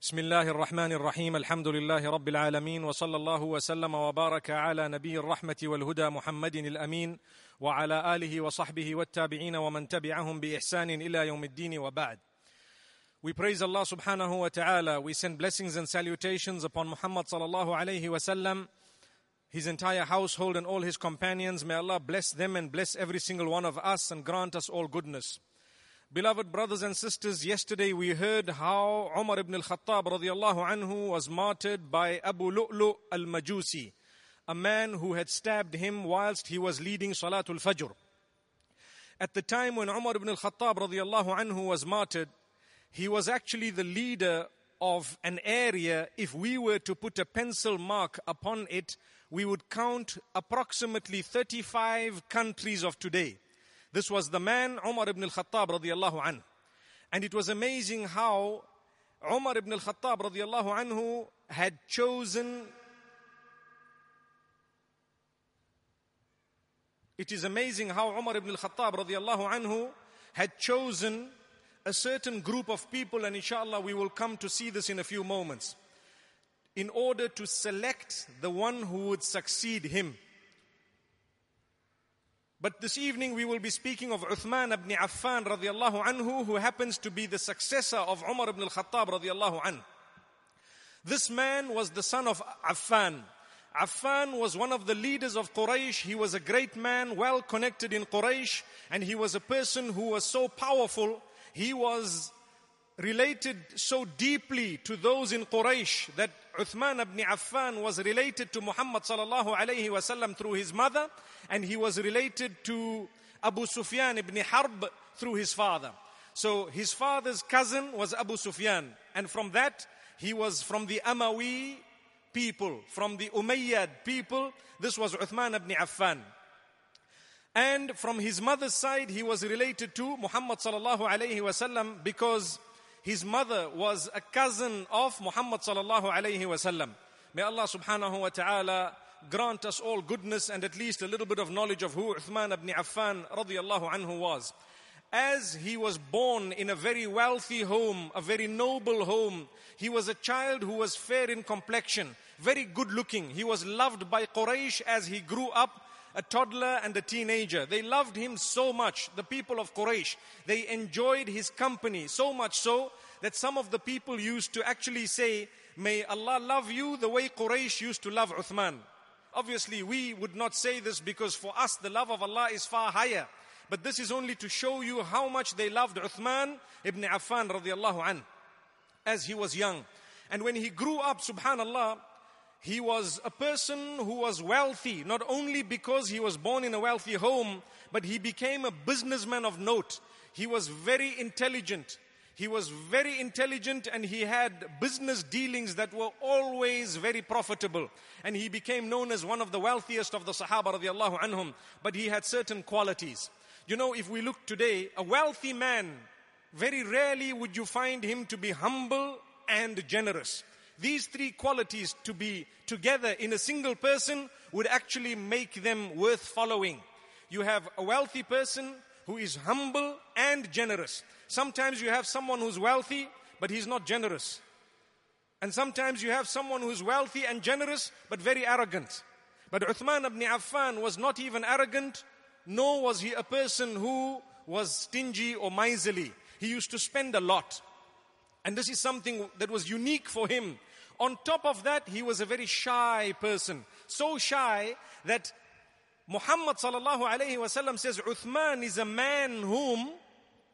بسم الله الرحمن الرحيم، الحمد لله رب العالمين وصلى الله وسلم وبارك على نبي الرحمة والهدى محمد الأمين وعلى آله وصحبه والتابعين ومن تبعهم بإحسان إلى يوم الدين وبعد. We praise Allah subhanahu wa ta'ala. We send blessings and salutations upon Muhammad sallallahu alayhi wa sallam, his entire household and all his companions. May Allah bless them and bless every single one of us and grant us all goodness. Beloved brothers and sisters, yesterday we heard how Umar ibn al-Khattab radiallahu anhu was martyred by Abu Lu'lu al-Majusi, a man who had stabbed him whilst he was leading Salatul Fajr. At the time when Umar ibn al-Khattab radiallahu anhu was martyred, he was actually the leader of an area. If we were to put a pencil mark upon it, we would count approximately 35 countries of today. This was the man Umar ibn al-Khattab radiallahu anhu. And it was amazing how Umar ibn al-Khattab radiallahu anhu had chosen It is amazing how Umar ibn al-Khattab radiallahu anhu had chosen a certain group of people and inshallah we will come to see this in a few moments in order to select the one who would succeed him. But this evening we will be speaking of Uthman ibn Affan radiallahu anhu, who happens to be the successor of Umar ibn al-Khattab radiallahu anhu. This man was the son of Affan. Affan was one of the leaders of Quraysh. He was a great man, well connected in Quraysh, and he was a person who was so powerful. He was related so deeply to those in Quraysh that Uthman ibn Affan was related to Muhammad sallallahu alayhi wasallam through his mother and he was related to Abu Sufyan ibn Harb through his father. So his father's cousin was Abu Sufyan and from that he was from the Amawi people, from the Umayyad people. This was Uthman ibn Affan. And from his mother's side he was related to Muhammad sallallahu alayhi wasallam because his mother was a cousin of Muhammad sallallahu alayhi wasallam. May Allah subhanahu wa ta'ala grant us all goodness and at least a little bit of knowledge of who Uthman ibn Affan radiallahu anhu was. As he was born in a very wealthy home, a very noble home, he was a child who was fair in complexion, very good looking. He was loved by Quraysh as he grew up a toddler and a teenager. They loved him so much, the people of Quraysh. They enjoyed his company so much so that some of the people used to actually say, May Allah love you the way Quraysh used to love Uthman. Obviously, we would not say this because for us the love of Allah is far higher. But this is only to show you how much they loved Uthman ibn Affan radiallahu an as he was young. And when he grew up, subhanallah, he was a person who was wealthy, not only because he was born in a wealthy home, but he became a businessman of note. He was very intelligent. He was very intelligent and he had business dealings that were always very profitable. And he became known as one of the wealthiest of the Sahaba radiallahu anhum. But he had certain qualities. You know, if we look today, a wealthy man, very rarely would you find him to be humble and generous. These three qualities to be together in a single person would actually make them worth following. You have a wealthy person who is humble and generous. Sometimes you have someone who's wealthy, but he's not generous. And sometimes you have someone who's wealthy and generous, but very arrogant. But Uthman ibn Affan was not even arrogant, nor was he a person who was stingy or miserly. He used to spend a lot. And this is something that was unique for him. On top of that, he was a very shy person. So shy that Muhammad sallallahu alayhi wasallam says Uthman is a man whom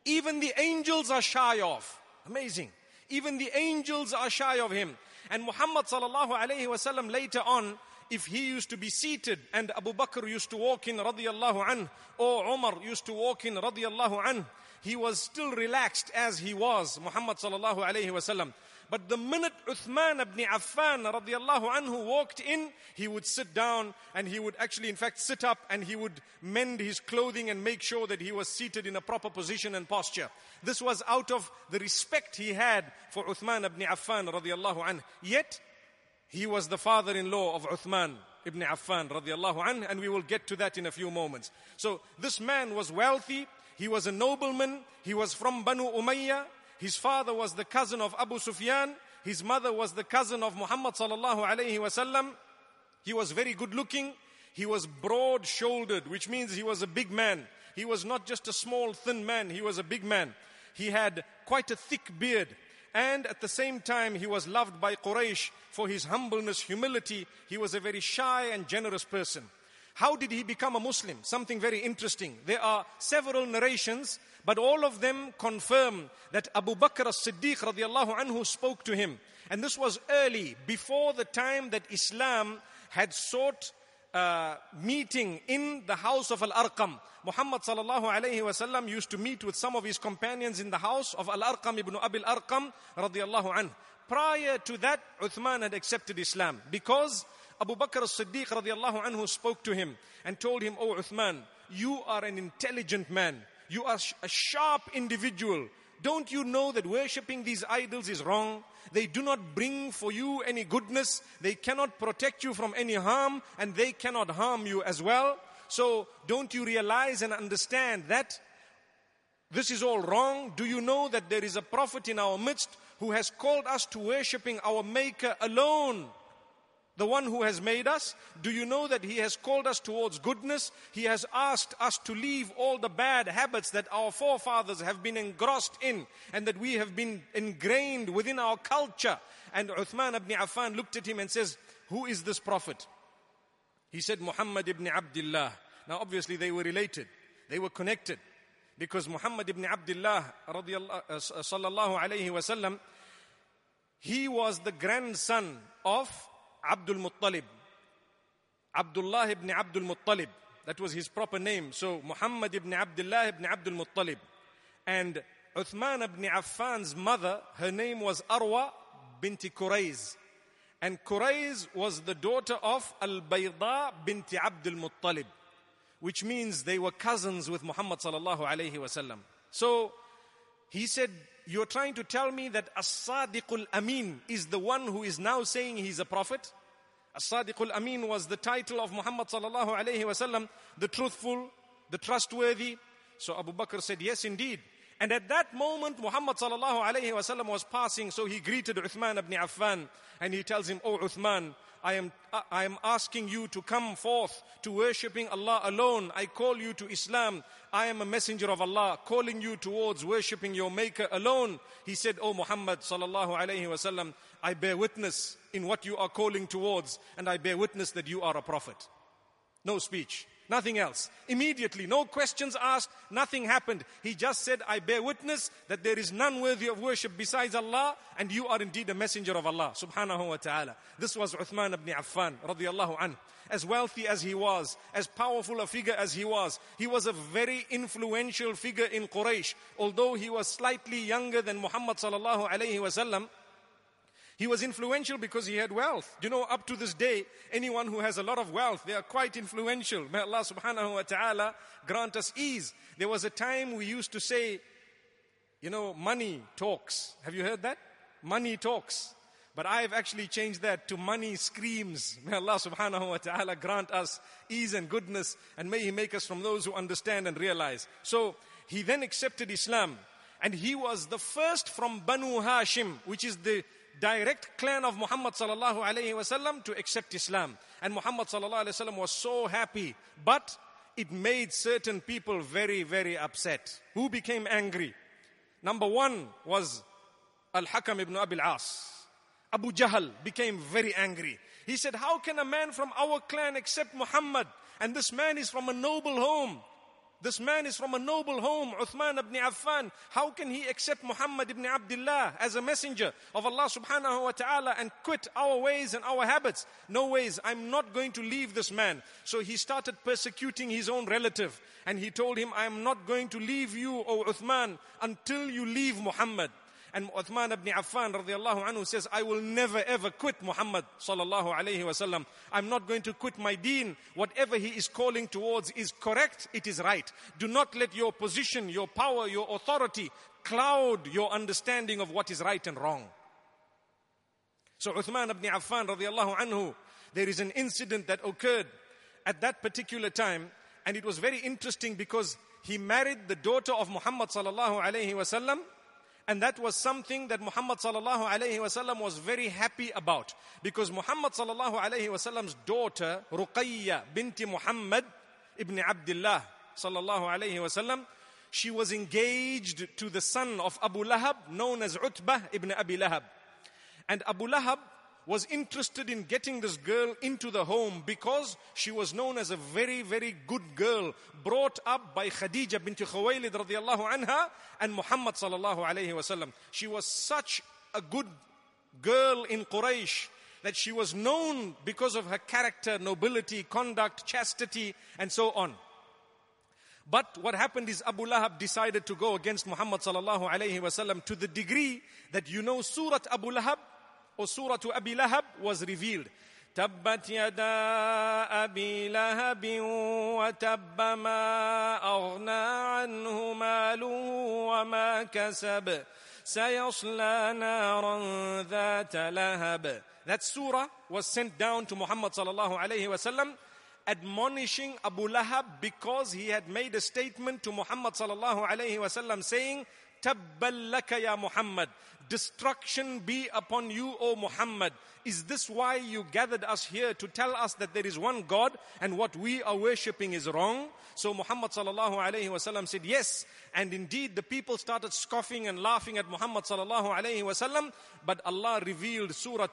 even the angels are shy of. Amazing. Even the angels are shy of him. And Muhammad sallallahu alayhi wasallam later on if he used to be seated and Abu Bakr used to walk in radiallahu anh, or Umar used to walk in radiallahu anh, he was still relaxed as he was, Muhammad sallallahu alayhi wasallam. But the minute Uthman ibn Affan radiallahu anhu walked in, he would sit down and he would actually, in fact, sit up and he would mend his clothing and make sure that he was seated in a proper position and posture. This was out of the respect he had for Uthman ibn Affan radiallahu anhu. Yet, he was the father-in-law of Uthman ibn Affan radiallahu anhu, and we will get to that in a few moments. So this man was wealthy, he was a nobleman, he was from Banu Umayyah, his father was the cousin of Abu Sufyan. His mother was the cousin of Muhammad sallallahu alayhi wasallam. He was very good looking. He was broad shouldered, which means he was a big man. He was not just a small, thin man. He was a big man. He had quite a thick beard. And at the same time, he was loved by Quraysh for his humbleness, humility. He was a very shy and generous person. How did he become a Muslim? Something very interesting. There are several narrations, but all of them confirm that Abu Bakr as-Siddiq radiallahu anhu spoke to him. And this was early, before the time that Islam had sought uh, meeting in the house of Al-Arqam. Muhammad sallallahu alayhi wasallam used to meet with some of his companions in the house of Al-Arqam ibn Abil Arqam radiallahu anhu. Prior to that, Uthman had accepted Islam because Abu Bakr as-Siddiq radiallahu anhu spoke to him and told him, Oh Uthman, you are an intelligent man. You are a sharp individual. Don't you know that worshipping these idols is wrong? They do not bring for you any goodness. They cannot protect you from any harm and they cannot harm you as well. So don't you realize and understand that this is all wrong? Do you know that there is a prophet in our midst who has called us to worshipping our maker alone? The one who has made us? Do you know that He has called us towards goodness? He has asked us to leave all the bad habits that our forefathers have been engrossed in and that we have been ingrained within our culture. And Uthman ibn Affan looked at him and says, Who is this prophet? He said, Muhammad ibn Abdullah. Now, obviously, they were related, they were connected because Muhammad ibn Abdullah, uh, sallallahu alayhi wasallam, he was the grandson of Abdul Muttalib. Abdullah ibn Abdul Muttalib. That was his proper name. So Muhammad ibn Abdullah ibn Abdul Muttalib. And Uthman ibn Affan's mother, her name was Arwa binti Qurayz. And Qurayz was the daughter of Al-Bayda binti Abdul Muttalib. Which means they were cousins with Muhammad sallallahu alayhi wasallam. So he said, you're trying to tell me that As-Sadiqul Amin is the one who is now saying he's a prophet? As-Sadiqul Amin was the title of Muhammad sallallahu alayhi wasallam, the truthful, the trustworthy. So Abu Bakr said, yes indeed. And at that moment, Muhammad sallallahu alayhi wasallam was passing, so he greeted Uthman ibn Affan and he tells him, Oh Uthman, I am, I am asking you to come forth to worshipping Allah alone. I call you to Islam. I am a messenger of Allah, calling you towards worshipping your Maker alone. He said, O Muhammad sallallahu alayhi wasallam, I bear witness in what you are calling towards, and I bear witness that you are a prophet. No speech. Nothing else. Immediately, no questions asked, nothing happened. He just said, I bear witness that there is none worthy of worship besides Allah, and you are indeed a messenger of Allah, subhanahu wa ta'ala. This was Uthman ibn Affan, radiallahu anhu. As wealthy as he was, as powerful a figure as he was, he was a very influential figure in Quraysh. Although he was slightly younger than Muhammad sallallahu alayhi wasallam, he was influential because he had wealth. You know, up to this day, anyone who has a lot of wealth, they are quite influential. May Allah subhanahu wa ta'ala grant us ease. There was a time we used to say, you know, money talks. Have you heard that? Money talks. But I've actually changed that to money screams. May Allah subhanahu wa ta'ala grant us ease and goodness and may He make us from those who understand and realize. So he then accepted Islam and he was the first from Banu Hashim, which is the direct clan of Muhammad sallallahu alayhi wasallam to accept Islam. And Muhammad sallallahu alayhi wasallam was so happy, but it made certain people very, very upset. Who became angry? Number one was Al-Hakam ibn Abi al-As. Abu Jahl became very angry. He said, how can a man from our clan accept Muhammad? And this man is from a noble home. This man is from a noble home, Uthman ibn Affan. How can he accept Muhammad ibn Abdullah as a messenger of Allah subhanahu wa ta'ala and quit our ways and our habits? No ways, I'm not going to leave this man. So he started persecuting his own relative. And he told him, I am not going to leave you, O Uthman, until you leave Muhammad. And Uthman ibn Affan radiallahu anhu says, I will never ever quit Muhammad sallallahu alayhi wasallam. I'm not going to quit my deen. Whatever he is calling towards is correct, it is right. Do not let your position, your power, your authority cloud your understanding of what is right and wrong. So Uthman ibn Affan radiallahu anhu, there is an incident that occurred at that particular time, and it was very interesting because he married the daughter of Muhammad sallallahu alayhi wasallam and that was something that Muhammad sallallahu alayhi wasallam was very happy about. Because Muhammad sallallahu alayhi wasallam's daughter, Ruqayya binti Muhammad ibn Abdullah sallallahu alayhi wasallam, she was engaged to the son of Abu Lahab, known as Utbah ibn Abi Lahab. And Abu Lahab was interested in getting this girl into the home because she was known as a very, very good girl brought up by Khadija bint Khuwaylid radiallahu anha and Muhammad sallallahu alayhi wasallam. She was such a good girl in Quraysh that she was known because of her character, nobility, conduct, chastity, and so on. But what happened is Abu Lahab decided to go against Muhammad sallallahu alayhi wasallam to the degree that you know Surat Abu Lahab or Surah to Abi Lahab was revealed. تبت يدا أبي لهب وتب ما أغنى عنه ماله وما كسب سيصلى نارا ذات لهب That surah was sent down to Muhammad sallallahu alayhi wasallam admonishing Abu Lahab because he had made a statement to Muhammad sallallahu alayhi wasallam saying Tabballaka ya Muhammad. Destruction be upon you, O Muhammad. Is this why you gathered us here to tell us that there is one God and what we are worshipping is wrong? So Muhammad sallallahu alayhi wasallam said yes. And indeed the people started scoffing and laughing at Muhammad sallallahu alayhi wasallam. But Allah revealed Surah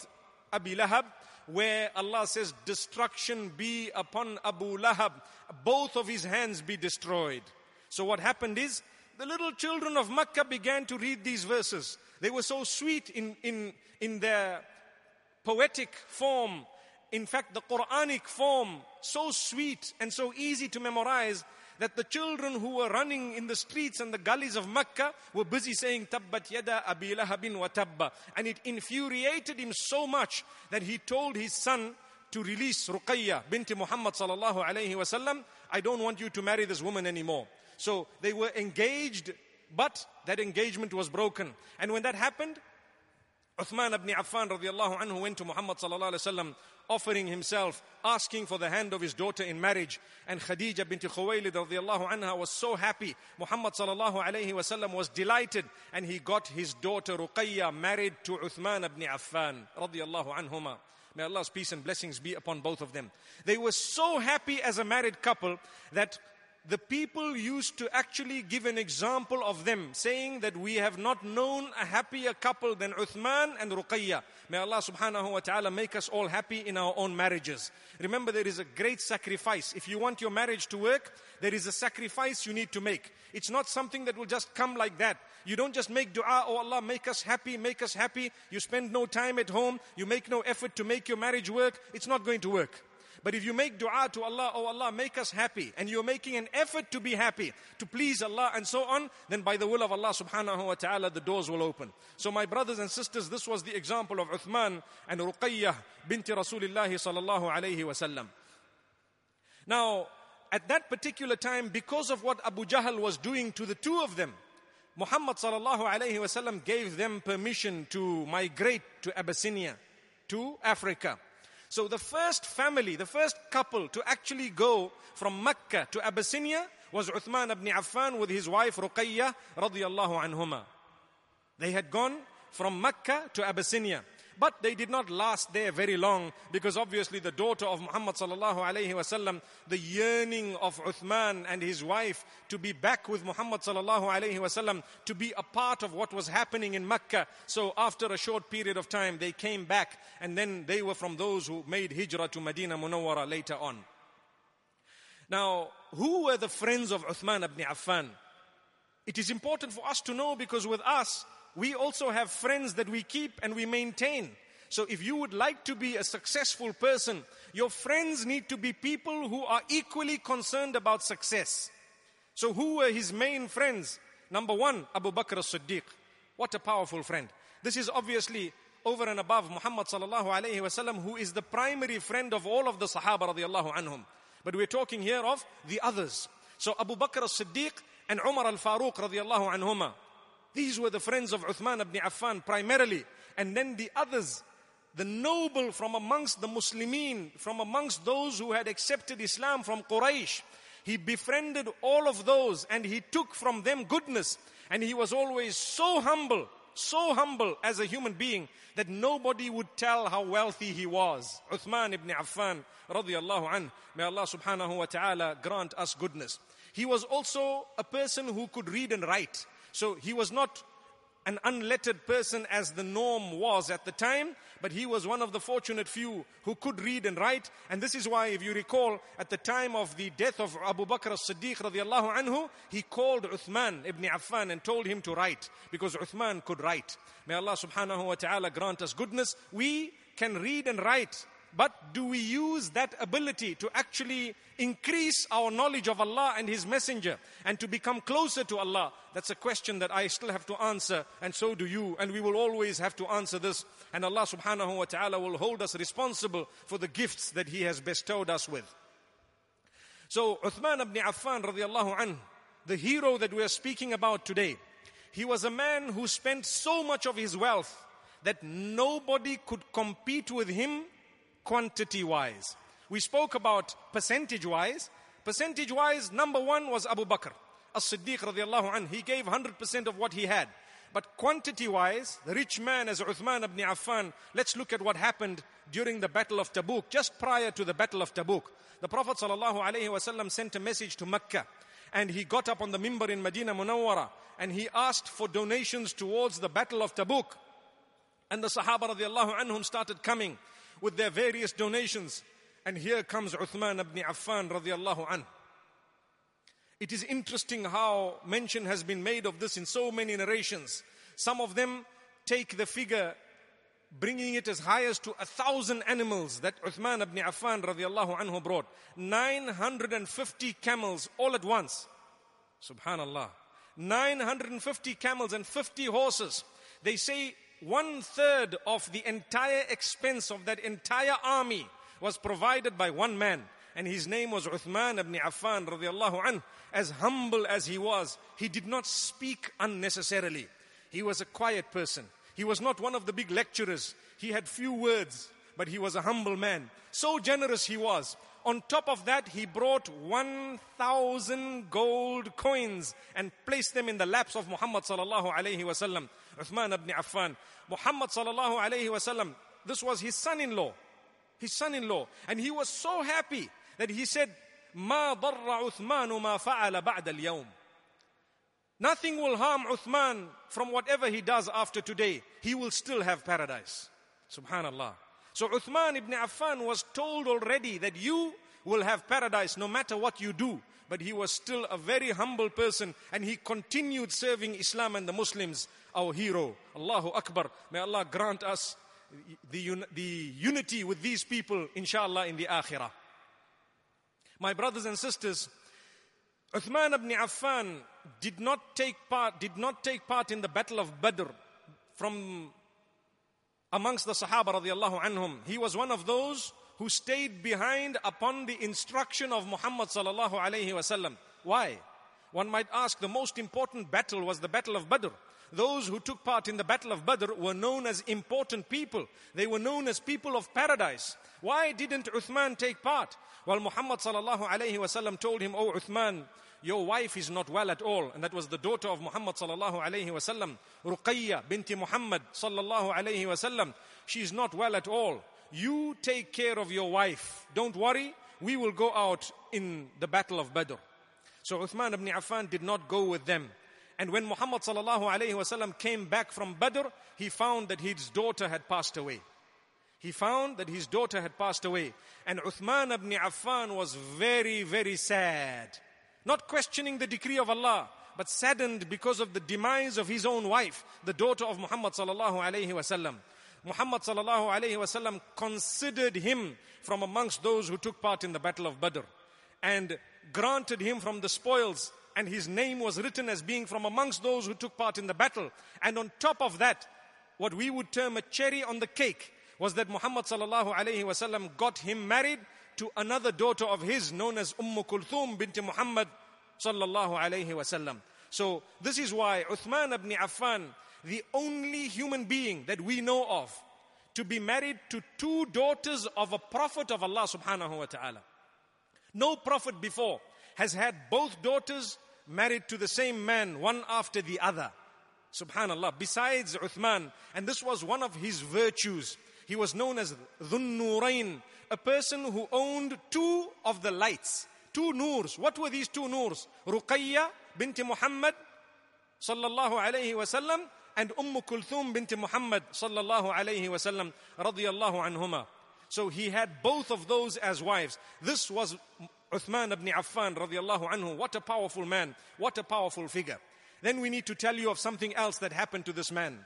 Abi Lahab where Allah says, destruction be upon Abu Lahab. Both of his hands be destroyed. So what happened is, the little children of Makkah began to read these verses. They were so sweet in, in, in their poetic form. In fact, the Quranic form, so sweet and so easy to memorize that the children who were running in the streets and the gullies of Mecca were busy saying Tabbat yada abi lahabin wa tabba. And it infuriated him so much that he told his son to release Ruqayya binti Muhammad sallallahu alayhi wasallam. I don't want you to marry this woman anymore. So they were engaged, but that engagement was broken. And when that happened, Uthman ibn Affan radiallahu anhu went to Muhammad sallallahu alayhi wasallam offering himself, asking for the hand of his daughter in marriage. And Khadija bint Khuwaylid radiallahu anha was so happy. Muhammad sallallahu alayhi wasallam was delighted and he got his daughter Ruqayya married to Uthman ibn Affan radiallahu anhuma. May Allah's peace and blessings be upon both of them. They were so happy as a married couple that the people used to actually give an example of them, saying that we have not known a happier couple than Uthman and Ruqayya. May Allah subhanahu wa ta'ala make us all happy in our own marriages. Remember, there is a great sacrifice. If you want your marriage to work, there is a sacrifice you need to make. It's not something that will just come like that. You don't just make dua, oh Allah, make us happy, make us happy. You spend no time at home, you make no effort to make your marriage work. It's not going to work. But if you make dua to Allah, oh Allah, make us happy, and you're making an effort to be happy, to please Allah and so on, then by the will of Allah subhanahu wa ta'ala, the doors will open. So my brothers and sisters, this was the example of Uthman and Ruqayyah binti Rasulillahi sallallahu alayhi wasallam. Now, at that particular time, because of what Abu Jahl was doing to the two of them, Muhammad sallallahu alayhi wasallam gave them permission to migrate to Abyssinia, to Africa. So the first family, the first couple to actually go from Mecca to Abyssinia was Uthman ibn Affan with his wife Ruqayya radiyallahu anhuma. They had gone from Mecca to Abyssinia. But they did not last there very long because obviously the daughter of Muhammad sallallahu alayhi wasallam, the yearning of Uthman and his wife to be back with Muhammad sallallahu alayhi wasallam, to be a part of what was happening in Mecca. So after a short period of time, they came back and then they were from those who made hijrah to Medina Munawwara later on. Now, who were the friends of Uthman ibn Affan? It is important for us to know because with us, we also have friends that we keep and we maintain. So if you would like to be a successful person, your friends need to be people who are equally concerned about success. So who were his main friends? Number one, Abu Bakr as-Siddiq. What a powerful friend. This is obviously over and above Muhammad sallallahu alayhi wasallam, who is the primary friend of all of the Sahaba radiallahu anhum. But we're talking here of the others. So Abu Bakr as-Siddiq and Umar al-Faruq radiallahu anhuma. These were the friends of Uthman ibn Affan primarily. And then the others, the noble from amongst the Muslimin, from amongst those who had accepted Islam from Quraysh. He befriended all of those and he took from them goodness. And he was always so humble, so humble as a human being that nobody would tell how wealthy he was. Uthman ibn Affan radiallahu anh. May Allah subhanahu wa ta'ala grant us goodness. He was also a person who could read and write. So he was not an unlettered person as the norm was at the time, but he was one of the fortunate few who could read and write. And this is why, if you recall, at the time of the death of Abu Bakr as-Siddiq radiallahu anhu, he called Uthman ibn Affan and told him to write, because Uthman could write. May Allah subhanahu wa ta'ala grant us goodness. We can read and write but do we use that ability to actually increase our knowledge of Allah and His Messenger and to become closer to Allah? That's a question that I still have to answer, and so do you. And we will always have to answer this. And Allah subhanahu wa ta'ala will hold us responsible for the gifts that He has bestowed us with. So, Uthman ibn Affan radiallahu anhu, the hero that we are speaking about today, he was a man who spent so much of his wealth that nobody could compete with him quantity wise. We spoke about percentage wise. Percentage wise, number one was Abu Bakr. As-Siddiq radiallahu anh, he gave 100% of what he had. But quantity wise, the rich man as Uthman ibn Affan, let's look at what happened during the Battle of Tabuk, just prior to the Battle of Tabuk. The Prophet ﷺ sent a message to Mecca and he got up on the mimbar in Medina Munawwara and he asked for donations towards the Battle of Tabuk. And the Sahaba radiallahu anhum started coming with their various donations. And here comes Uthman ibn Affan radiallahu anh. It is interesting how mention has been made of this in so many narrations. Some of them take the figure, bringing it as high as to a thousand animals that Uthman ibn Affan radiallahu anhu brought. 950 camels all at once. Subhanallah. 950 camels and 50 horses. They say one third of the entire expense of that entire army was provided by one man. And his name was Uthman ibn Affan radiallahu anh. As humble as he was, he did not speak unnecessarily. He was a quiet person. He was not one of the big lecturers. He had few words, but he was a humble man. So generous he was. On top of that, he brought 1,000 gold coins and placed them in the laps of Muhammad sallallahu alayhi wasallam. Uthman ibn Affan. Muhammad sallallahu alayhi wasallam, this was his son-in-law. His son-in-law. And he was so happy that he said, ما ضر عثمان ما فعل بعد اليوم. Nothing will harm Uthman from whatever he does after today. He will still have paradise. Subhanallah. So Uthman ibn Affan was told already that you will have paradise no matter what you do. But he was still a very humble person and he continued serving Islam and the Muslims our hero. Allahu Akbar. May Allah grant us the, the unity with these people, inshallah, in the akhirah. My brothers and sisters, Uthman ibn Affan did not take part, did not take part in the battle of Badr from amongst the Sahaba radiallahu anhum. He was one of those who stayed behind upon the instruction of Muhammad sallallahu alayhi wasallam. Why? One might ask, the most important battle was the battle of Badr those who took part in the Battle of Badr were known as important people. They were known as people of paradise. Why didn't Uthman take part? Well, Muhammad sallallahu alayhi wasallam told him, Oh Uthman, your wife is not well at all. And that was the daughter of Muhammad sallallahu alayhi wasallam, Ruqayya binti Muhammad sallallahu alayhi wasallam. She is not well at all. You take care of your wife. Don't worry. We will go out in the battle of Badr. So Uthman ibn Affan did not go with them. And when Muhammad sallallahu alayhi wasallam came back from Badr, he found that his daughter had passed away. He found that his daughter had passed away. And Uthman ibn Affan was very, very sad. Not questioning the decree of Allah, but saddened because of the demise of his own wife, the daughter of Muhammad sallallahu alayhi wasallam. Muhammad sallallahu alayhi wasallam considered him from amongst those who took part in the battle of Badr and granted him from the spoils and his name was written as being from amongst those who took part in the battle. And on top of that, what we would term a cherry on the cake was that Muhammad sallallahu alayhi wasallam got him married to another daughter of his known as Umm Kulthum bint Muhammad sallallahu alayhi wasallam. So this is why Uthman ibn Affan, the only human being that we know of to be married to two daughters of a prophet of Allah subhanahu wa ta'ala. No prophet before has had both daughters married to the same man, one after the other. Subhanallah. Besides Uthman, and this was one of his virtues. He was known as Dhunnurain, a person who owned two of the lights, two noors. What were these two noors? Ruqayya bint Muhammad sallallahu alayhi wasallam and Umm Kulthum bint Muhammad sallallahu alayhi wasallam radiyallahu anhuma. So he had both of those as wives. This was Uthman ibn Affan radiallahu anhu. What a powerful man. What a powerful figure. Then we need to tell you of something else that happened to this man.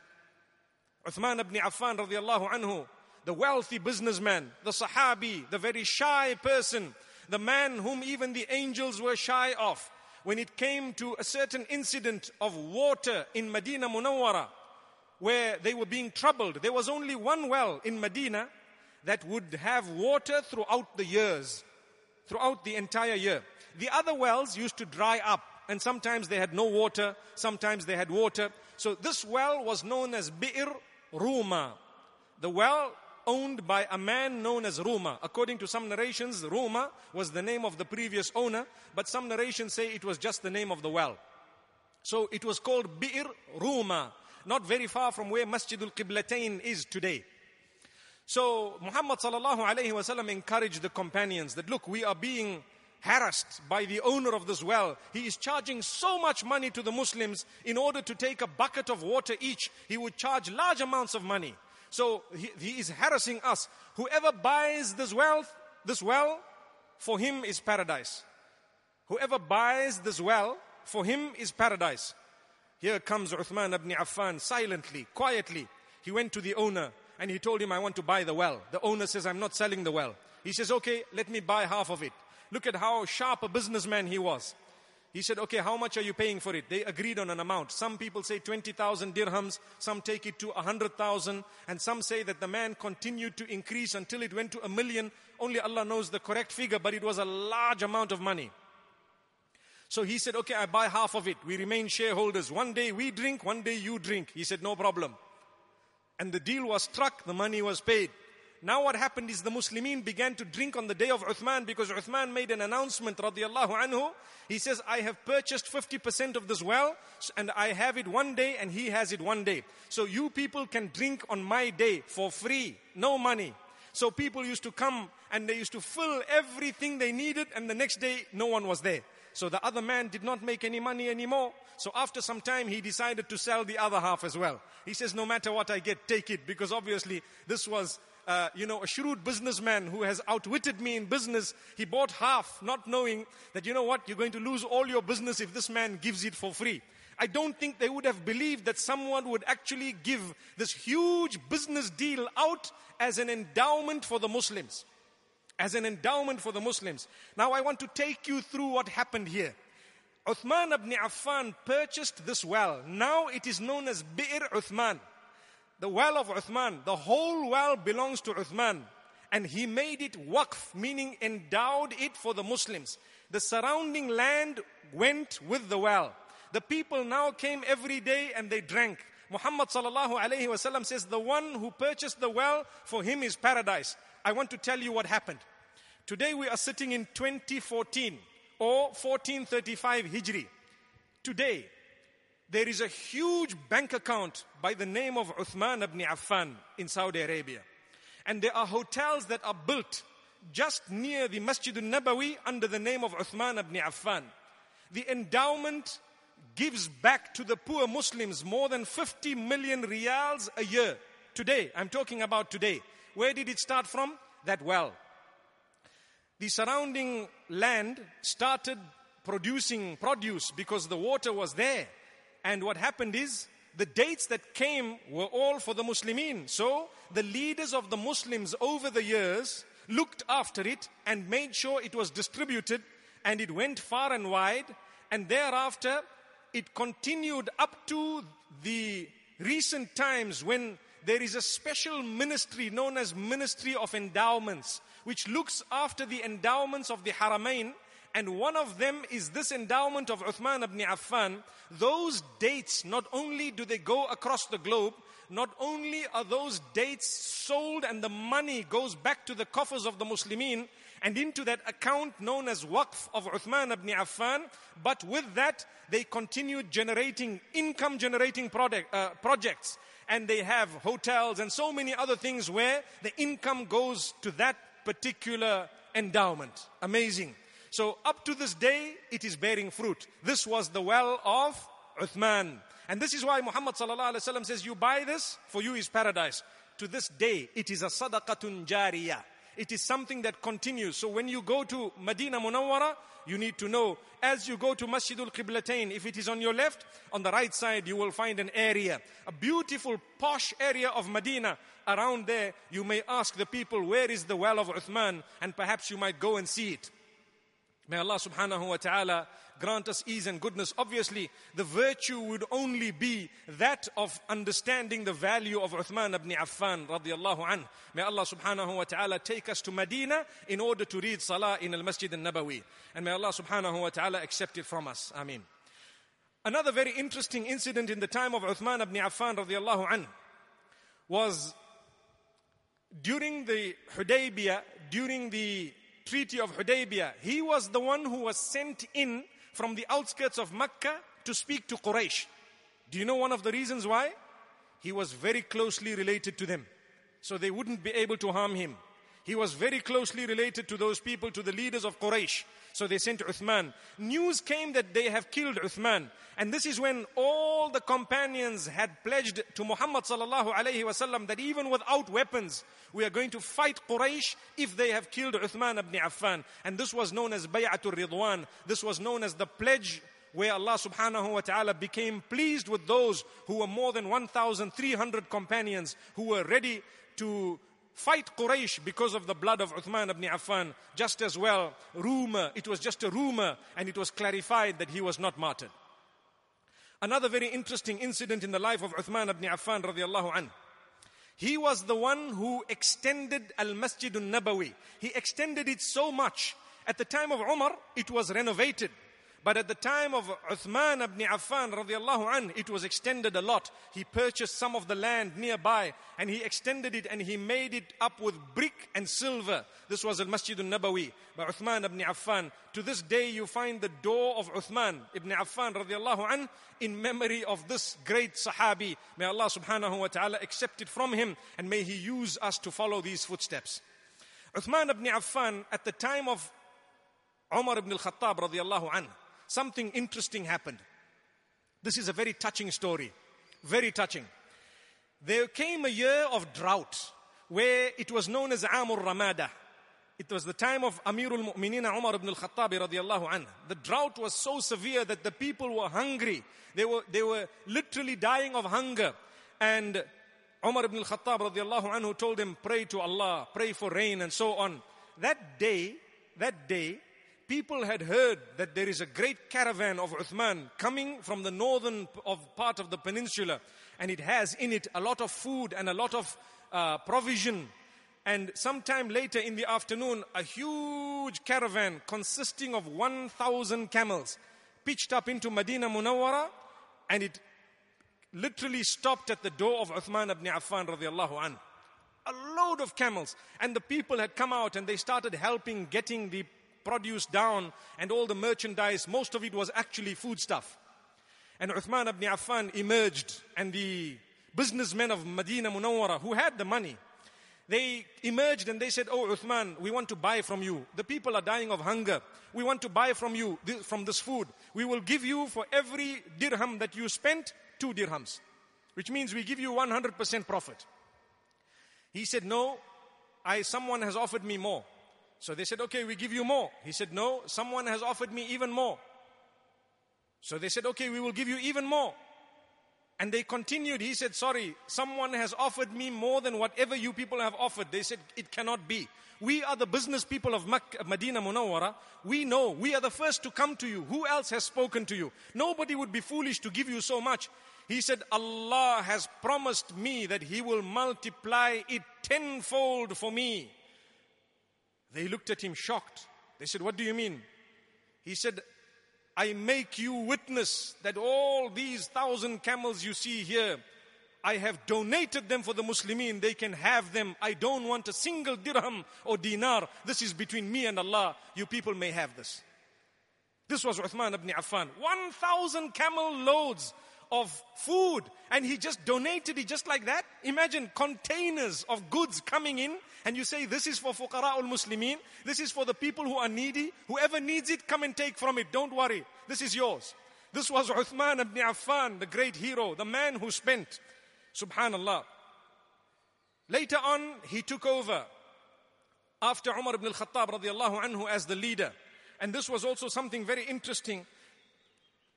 Uthman ibn Affan radiallahu anhu, the wealthy businessman, the Sahabi, the very shy person, the man whom even the angels were shy of. When it came to a certain incident of water in Medina Munawwara, where they were being troubled, there was only one well in Medina that would have water throughout the years, throughout the entire year. The other wells used to dry up, and sometimes they had no water, sometimes they had water. So this well was known as Bi'r Ruma. The well owned by a man known as Ruma. According to some narrations, Ruma was the name of the previous owner, but some narrations say it was just the name of the well. So it was called Bi'r Ruma, not very far from where Masjidul Qiblatain is today. So Muhammad sallallahu alayhi wasallam encouraged the companions that look, we are being harassed by the owner of this well. He is charging so much money to the Muslims in order to take a bucket of water each. He would charge large amounts of money. So he, he is harassing us. Whoever buys this wealth, this well, for him is paradise. Whoever buys this well, for him is paradise. Here comes Uthman ibn Affan silently, quietly. He went to the owner and he told him, I want to buy the well. The owner says, I'm not selling the well. He says, okay, let me buy half of it. Look at how sharp a businessman he was. He said, okay, how much are you paying for it? They agreed on an amount. Some people say 20,000 dirhams, some take it to 100,000, and some say that the man continued to increase until it went to a million. Only Allah knows the correct figure, but it was a large amount of money. So he said, okay, I buy half of it. We remain shareholders. One day we drink, one day you drink. He said, no problem. And the deal was struck, the money was paid. Now what happened is the Muslimin began to drink on the day of Uthman because Uthman made an announcement radiallahu anhu. He says, I have purchased 50% of this well and I have it one day and he has it one day. So you people can drink on my day for free, no money. So people used to come and they used to fill everything they needed and the next day no one was there. So the other man did not make any money anymore. So after some time, he decided to sell the other half as well. He says, no matter what I get, take it. Because obviously this was uh, you know, a shrewd businessman who has outwitted me in business. He bought half, not knowing that, you know what, you're going to lose all your business if this man gives it for free. I don't think they would have believed that someone would actually give this huge business deal out as an endowment for the Muslims. As an endowment for the Muslims. Now I want to take you through what happened here. Uthman ibn Affan purchased this well. Now it is known as Bi'r Uthman the well of Uthman, the whole well belongs to Uthman. And he made it waqf, meaning endowed it for the Muslims. The surrounding land went with the well. The people now came every day and they drank. Muhammad sallallahu alayhi wasallam says, the one who purchased the well, for him is paradise. I want to tell you what happened. Today we are sitting in 2014 or 1435 Hijri. Today, there is a huge bank account by the name of Uthman ibn Affan in Saudi Arabia. And there are hotels that are built just near the Masjid al-Nabawi under the name of Uthman ibn Affan. The endowment gives back to the poor Muslims more than 50 million riyals a year. Today, I'm talking about today. Where did it start from? That well. The surrounding land started producing produce because the water was there. And what happened is the dates that came were all for the Muslimin. So the leaders of the Muslims over the years looked after it and made sure it was distributed and it went far and wide. And thereafter, it continued up to the recent times when there is a special ministry known as Ministry of Endowments, which looks after the endowments of the Haramain. And one of them is this endowment of Uthman ibn Affan. Those dates, not only do they go across the globe, not only are those dates sold and the money goes back to the coffers of the Muslimin and into that account known as Waqf of Uthman ibn Affan, but with that, they continued generating income generating uh, projects and they have hotels and so many other things where the income goes to that particular endowment. Amazing. So up to this day, it is bearing fruit. This was the well of Uthman. And this is why Muhammad says, you buy this, for you is paradise. To this day, it is a sadaqatun jariyah. It is something that continues. So when you go to Medina Munawwara, you need to know as you go to Masjidul Qiblatain, if it is on your left, on the right side, you will find an area, a beautiful posh area of Medina. Around there, you may ask the people, where is the well of Uthman? And perhaps you might go and see it. May Allah subhanahu wa ta'ala grant us ease and goodness. Obviously, the virtue would only be that of understanding the value of Uthman ibn Affan radiallahu anh. May Allah subhanahu wa ta'ala take us to Medina in order to read Salah in al Masjid al Nabawi. And may Allah subhanahu wa ta'ala accept it from us. Ameen. Another very interesting incident in the time of Uthman ibn Affan radiallahu anh was during the Hudaybiyah, during the Treaty of Hudaybiyah, he was the one who was sent in from the outskirts of Mecca to speak to Quraysh. Do you know one of the reasons why? He was very closely related to them. So they wouldn't be able to harm him. He was very closely related to those people, to the leaders of Quraysh. So they sent Uthman. News came that they have killed Uthman. And this is when all the companions had pledged to Muhammad sallallahu alayhi wasallam that even without weapons, we are going to fight Quraysh if they have killed Uthman ibn Affan. And this was known as Bay'atul Ridwan. This was known as the pledge where Allah subhanahu wa ta'ala became pleased with those who were more than 1,300 companions who were ready to fight Quraysh because of the blood of Uthman ibn Affan. Just as well, rumor, it was just a rumor and it was clarified that he was not martyred. Another very interesting incident in the life of Uthman ibn Affan radiallahu anhu. He was the one who extended Al Masjid al Nabawi. He extended it so much. At the time of Umar, it was renovated. But at the time of Uthman ibn Affan radiallahu an, it was extended a lot. He purchased some of the land nearby and he extended it and he made it up with brick and silver. This was al Masjid al Nabawi by Uthman ibn Affan. To this day you find the door of Uthman ibn Affan radiallahu an in memory of this great Sahabi. May Allah subhanahu wa ta'ala accept it from him and may he use us to follow these footsteps. Uthman ibn Affan at the time of Umar ibn al-Khattab radiallahu anhu something interesting happened. This is a very touching story. Very touching. There came a year of drought where it was known as Amur Ramada. It was the time of Amirul Mu'minina Umar ibn al-Khattab radiallahu anhu. The drought was so severe that the people were hungry. They were, they were literally dying of hunger. And Umar ibn al-Khattab radiallahu anhu told him, pray to Allah, pray for rain and so on. That day, that day, people had heard that there is a great caravan of Uthman coming from the northern of part of the peninsula and it has in it a lot of food and a lot of uh, provision and sometime later in the afternoon a huge caravan consisting of 1000 camels pitched up into Medina Munawwara and it literally stopped at the door of Uthman ibn Affan radiallahu an. A load of camels and the people had come out and they started helping getting the produce down and all the merchandise, most of it was actually foodstuff. And Uthman ibn Affan emerged and the businessmen of Medina Munawwara who had the money, they emerged and they said, Oh Uthman, we want to buy from you. The people are dying of hunger. We want to buy from you, from this food. We will give you for every dirham that you spent, two dirhams. Which means we give you 100% profit. He said, No, I, someone has offered me more. So they said, okay, we give you more. He said, no, someone has offered me even more. So they said, okay, we will give you even more. And they continued. He said, sorry, someone has offered me more than whatever you people have offered. They said, it cannot be. We are the business people of Makkah, Medina Munawwara. We know. We are the first to come to you. Who else has spoken to you? Nobody would be foolish to give you so much. He said, Allah has promised me that He will multiply it tenfold for me. They looked at him shocked. They said, What do you mean? He said, I make you witness that all these thousand camels you see here, I have donated them for the Muslimin. They can have them. I don't want a single dirham or dinar. This is between me and Allah. You people may have this. This was Uthman ibn Affan. 1,000 camel loads of food and he just donated it just like that. Imagine containers of goods coming in and you say this is for fuqara al muslimin, this is for the people who are needy. Whoever needs it, come and take from it. Don't worry. This is yours. This was Uthman ibn Affan, the great hero, the man who spent. Subhanallah. Later on, he took over after Umar ibn al-Khattab radiallahu anhu as the leader. And this was also something very interesting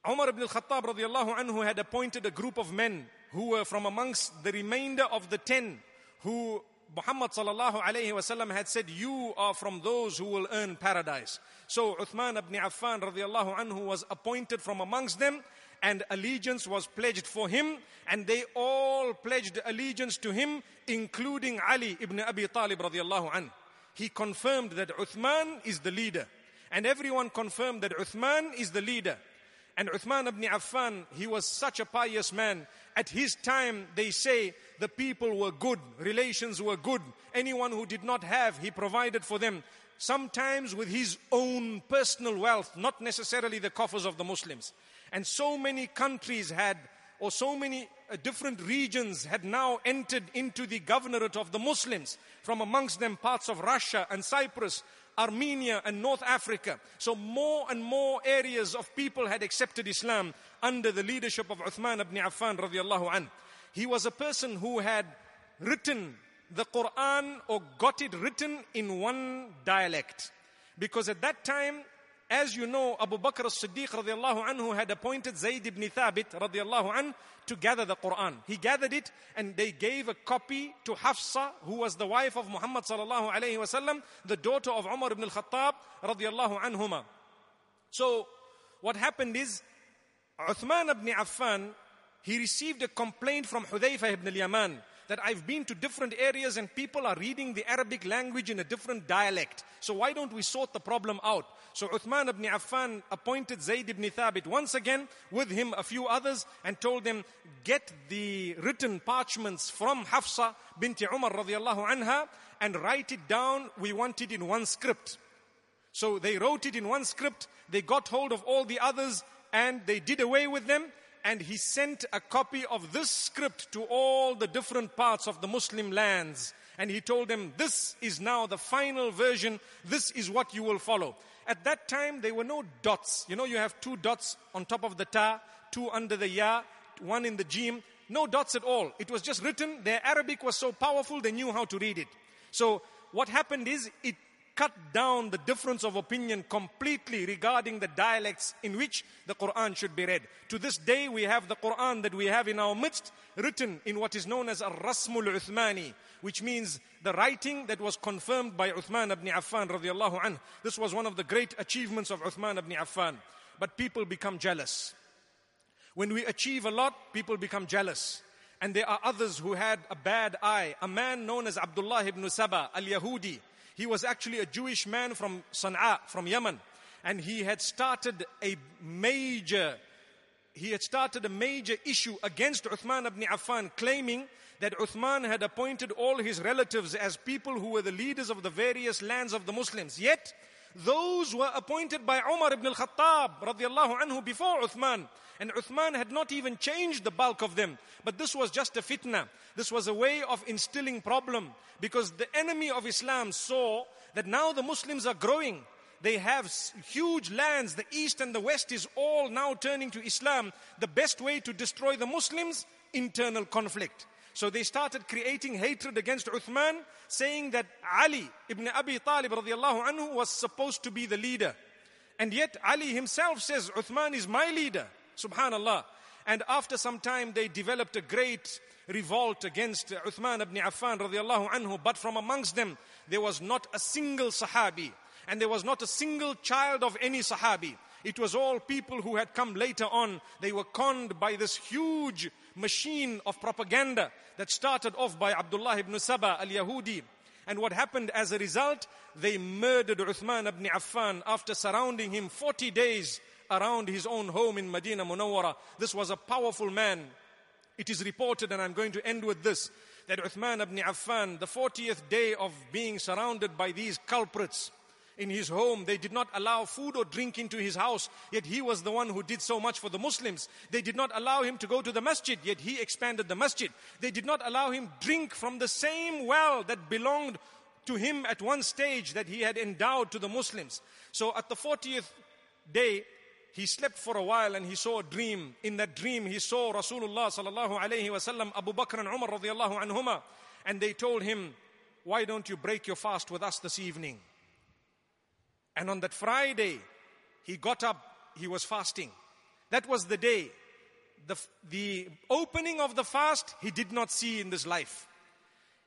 Umar ibn al-Khattab radiallahu anhu had appointed a group of men who were from amongst the remainder of the ten who Muhammad sallallahu alayhi wasallam had said, you are from those who will earn paradise. So Uthman ibn Affan radiallahu anhu was appointed from amongst them and allegiance was pledged for him and they all pledged allegiance to him including Ali ibn Abi Talib radiallahu anhu. He confirmed that Uthman is the leader and everyone confirmed that Uthman is the leader. And Uthman ibn Affan, he was such a pious man. At his time, they say the people were good, relations were good. Anyone who did not have, he provided for them. Sometimes with his own personal wealth, not necessarily the coffers of the Muslims. And so many countries had, or so many uh, different regions had now entered into the governorate of the Muslims. From amongst them, parts of Russia and Cyprus, Armenia and North Africa. So more and more areas of people had accepted Islam under the leadership of Uthman ibn Affan radiallahu anh. He was a person who had written the Quran or got it written in one dialect. Because at that time, as you know, Abu Bakr as-Siddiq radiallahu anhu had appointed Zayd ibn Thabit radiallahu anh to gather the Quran. He gathered it and they gave a copy to Hafsa, who was the wife of Muhammad sallallahu alayhi wasallam, the daughter of Umar ibn al-Khattab radiallahu anhuma. So what happened is Uthman ibn Affan, he received a complaint from Hudayfa ibn al-Yaman that I've been to different areas and people are reading the Arabic language in a different dialect. So why don't we sort the problem out? So Uthman ibn Affan appointed Zayd ibn Thabit once again with him a few others and told them, get the written parchments from Hafsa binti Umar radiallahu anha and write it down. We want it in one script. So they wrote it in one script. They got hold of all the others and they did away with them and he sent a copy of this script to all the different parts of the Muslim lands. And he told them, This is now the final version, this is what you will follow. At that time, there were no dots. You know, you have two dots on top of the ta, two under the ya, one in the jim. No dots at all. It was just written. Their Arabic was so powerful, they knew how to read it. So, what happened is, it cut down the difference of opinion completely regarding the dialects in which the Quran should be read. To this day, we have the Quran that we have in our midst written in what is known as a Rasmul Uthmani, which means the writing that was confirmed by Uthman ibn Affan radiallahu anh. This was one of the great achievements of Uthman ibn Affan. But people become jealous. When we achieve a lot, people become jealous. And there are others who had a bad eye. A man known as Abdullah ibn Saba al-Yahudi, he was actually a Jewish man from Sana'a, from Yemen. And he had started a major, he had started a major issue against Uthman ibn Affan, claiming that Uthman had appointed all his relatives as people who were the leaders of the various lands of the Muslims. Yet, those were appointed by Umar ibn al-Khattab radiallahu anhu before Uthman. And Uthman had not even changed the bulk of them. But this was just a fitna. This was a way of instilling problem. Because the enemy of Islam saw that now the Muslims are growing. They have huge lands. The east and the west is all now turning to Islam. The best way to destroy the Muslims? Internal conflict. So they started creating hatred against Uthman, saying that Ali ibn Abi Talib anhu was supposed to be the leader. And yet Ali himself says, Uthman is my leader. Subhanallah. And after some time, they developed a great revolt against Uthman ibn Affan radiallahu anhu. But from amongst them, there was not a single Sahabi. And there was not a single child of any Sahabi. It was all people who had come later on. They were conned by this huge machine of propaganda that started off by Abdullah ibn Saba al-Yahudi. And what happened as a result? They murdered Uthman ibn Affan after surrounding him 40 days around his own home in Medina Munawwara. This was a powerful man. It is reported, and I'm going to end with this, that Uthman ibn Affan, the 40th day of being surrounded by these culprits, in his home. They did not allow food or drink into his house, yet he was the one who did so much for the Muslims. They did not allow him to go to the masjid, yet he expanded the masjid. They did not allow him drink from the same well that belonged to him at one stage that he had endowed to the Muslims. So at the 40th day, he slept for a while and he saw a dream. In that dream, he saw Rasulullah sallallahu alayhi wasallam, Abu Bakr and Umar radiallahu anhuma, and they told him, "Why don't you break your fast with us this evening?" And on that Friday, he got up, he was fasting. That was the day. The, the opening of the fast, he did not see in this life.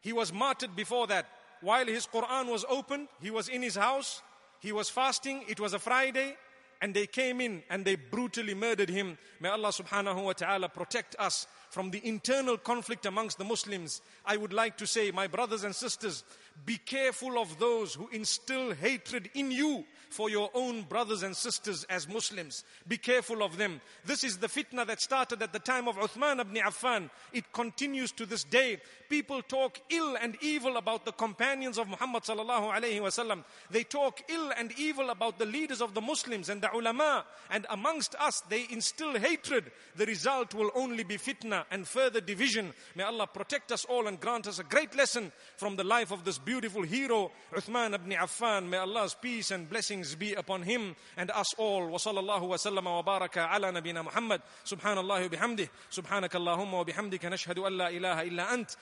He was martyred before that. While his Quran was opened, he was in his house, he was fasting, it was a Friday, and they came in and they brutally murdered him. May Allah subhanahu wa ta'ala protect us from the internal conflict amongst the Muslims. I would like to say, my brothers and sisters, be careful of those who instill hatred in you for your own brothers and sisters as Muslims. Be careful of them. This is the fitna that started at the time of Uthman ibn Affan. It continues to this day. People talk ill and evil about the companions of Muhammad sallallahu alayhi wasallam. They talk ill and evil about the leaders of the Muslims and the ulama. And amongst us, they instill hatred. The result will only be fitna and further division. May Allah protect us all and grant us a great lesson from the life of this beautiful hero, Uthman ibn Affan. May Allah's peace and blessings be upon him and us all. Wa sallallahu wa sallama wa baraka ala nabina Muhammad. Subhanallah wa bihamdih. Subhanaka Allahumma wa bihamdika nashhadu an la ilaha illa ant.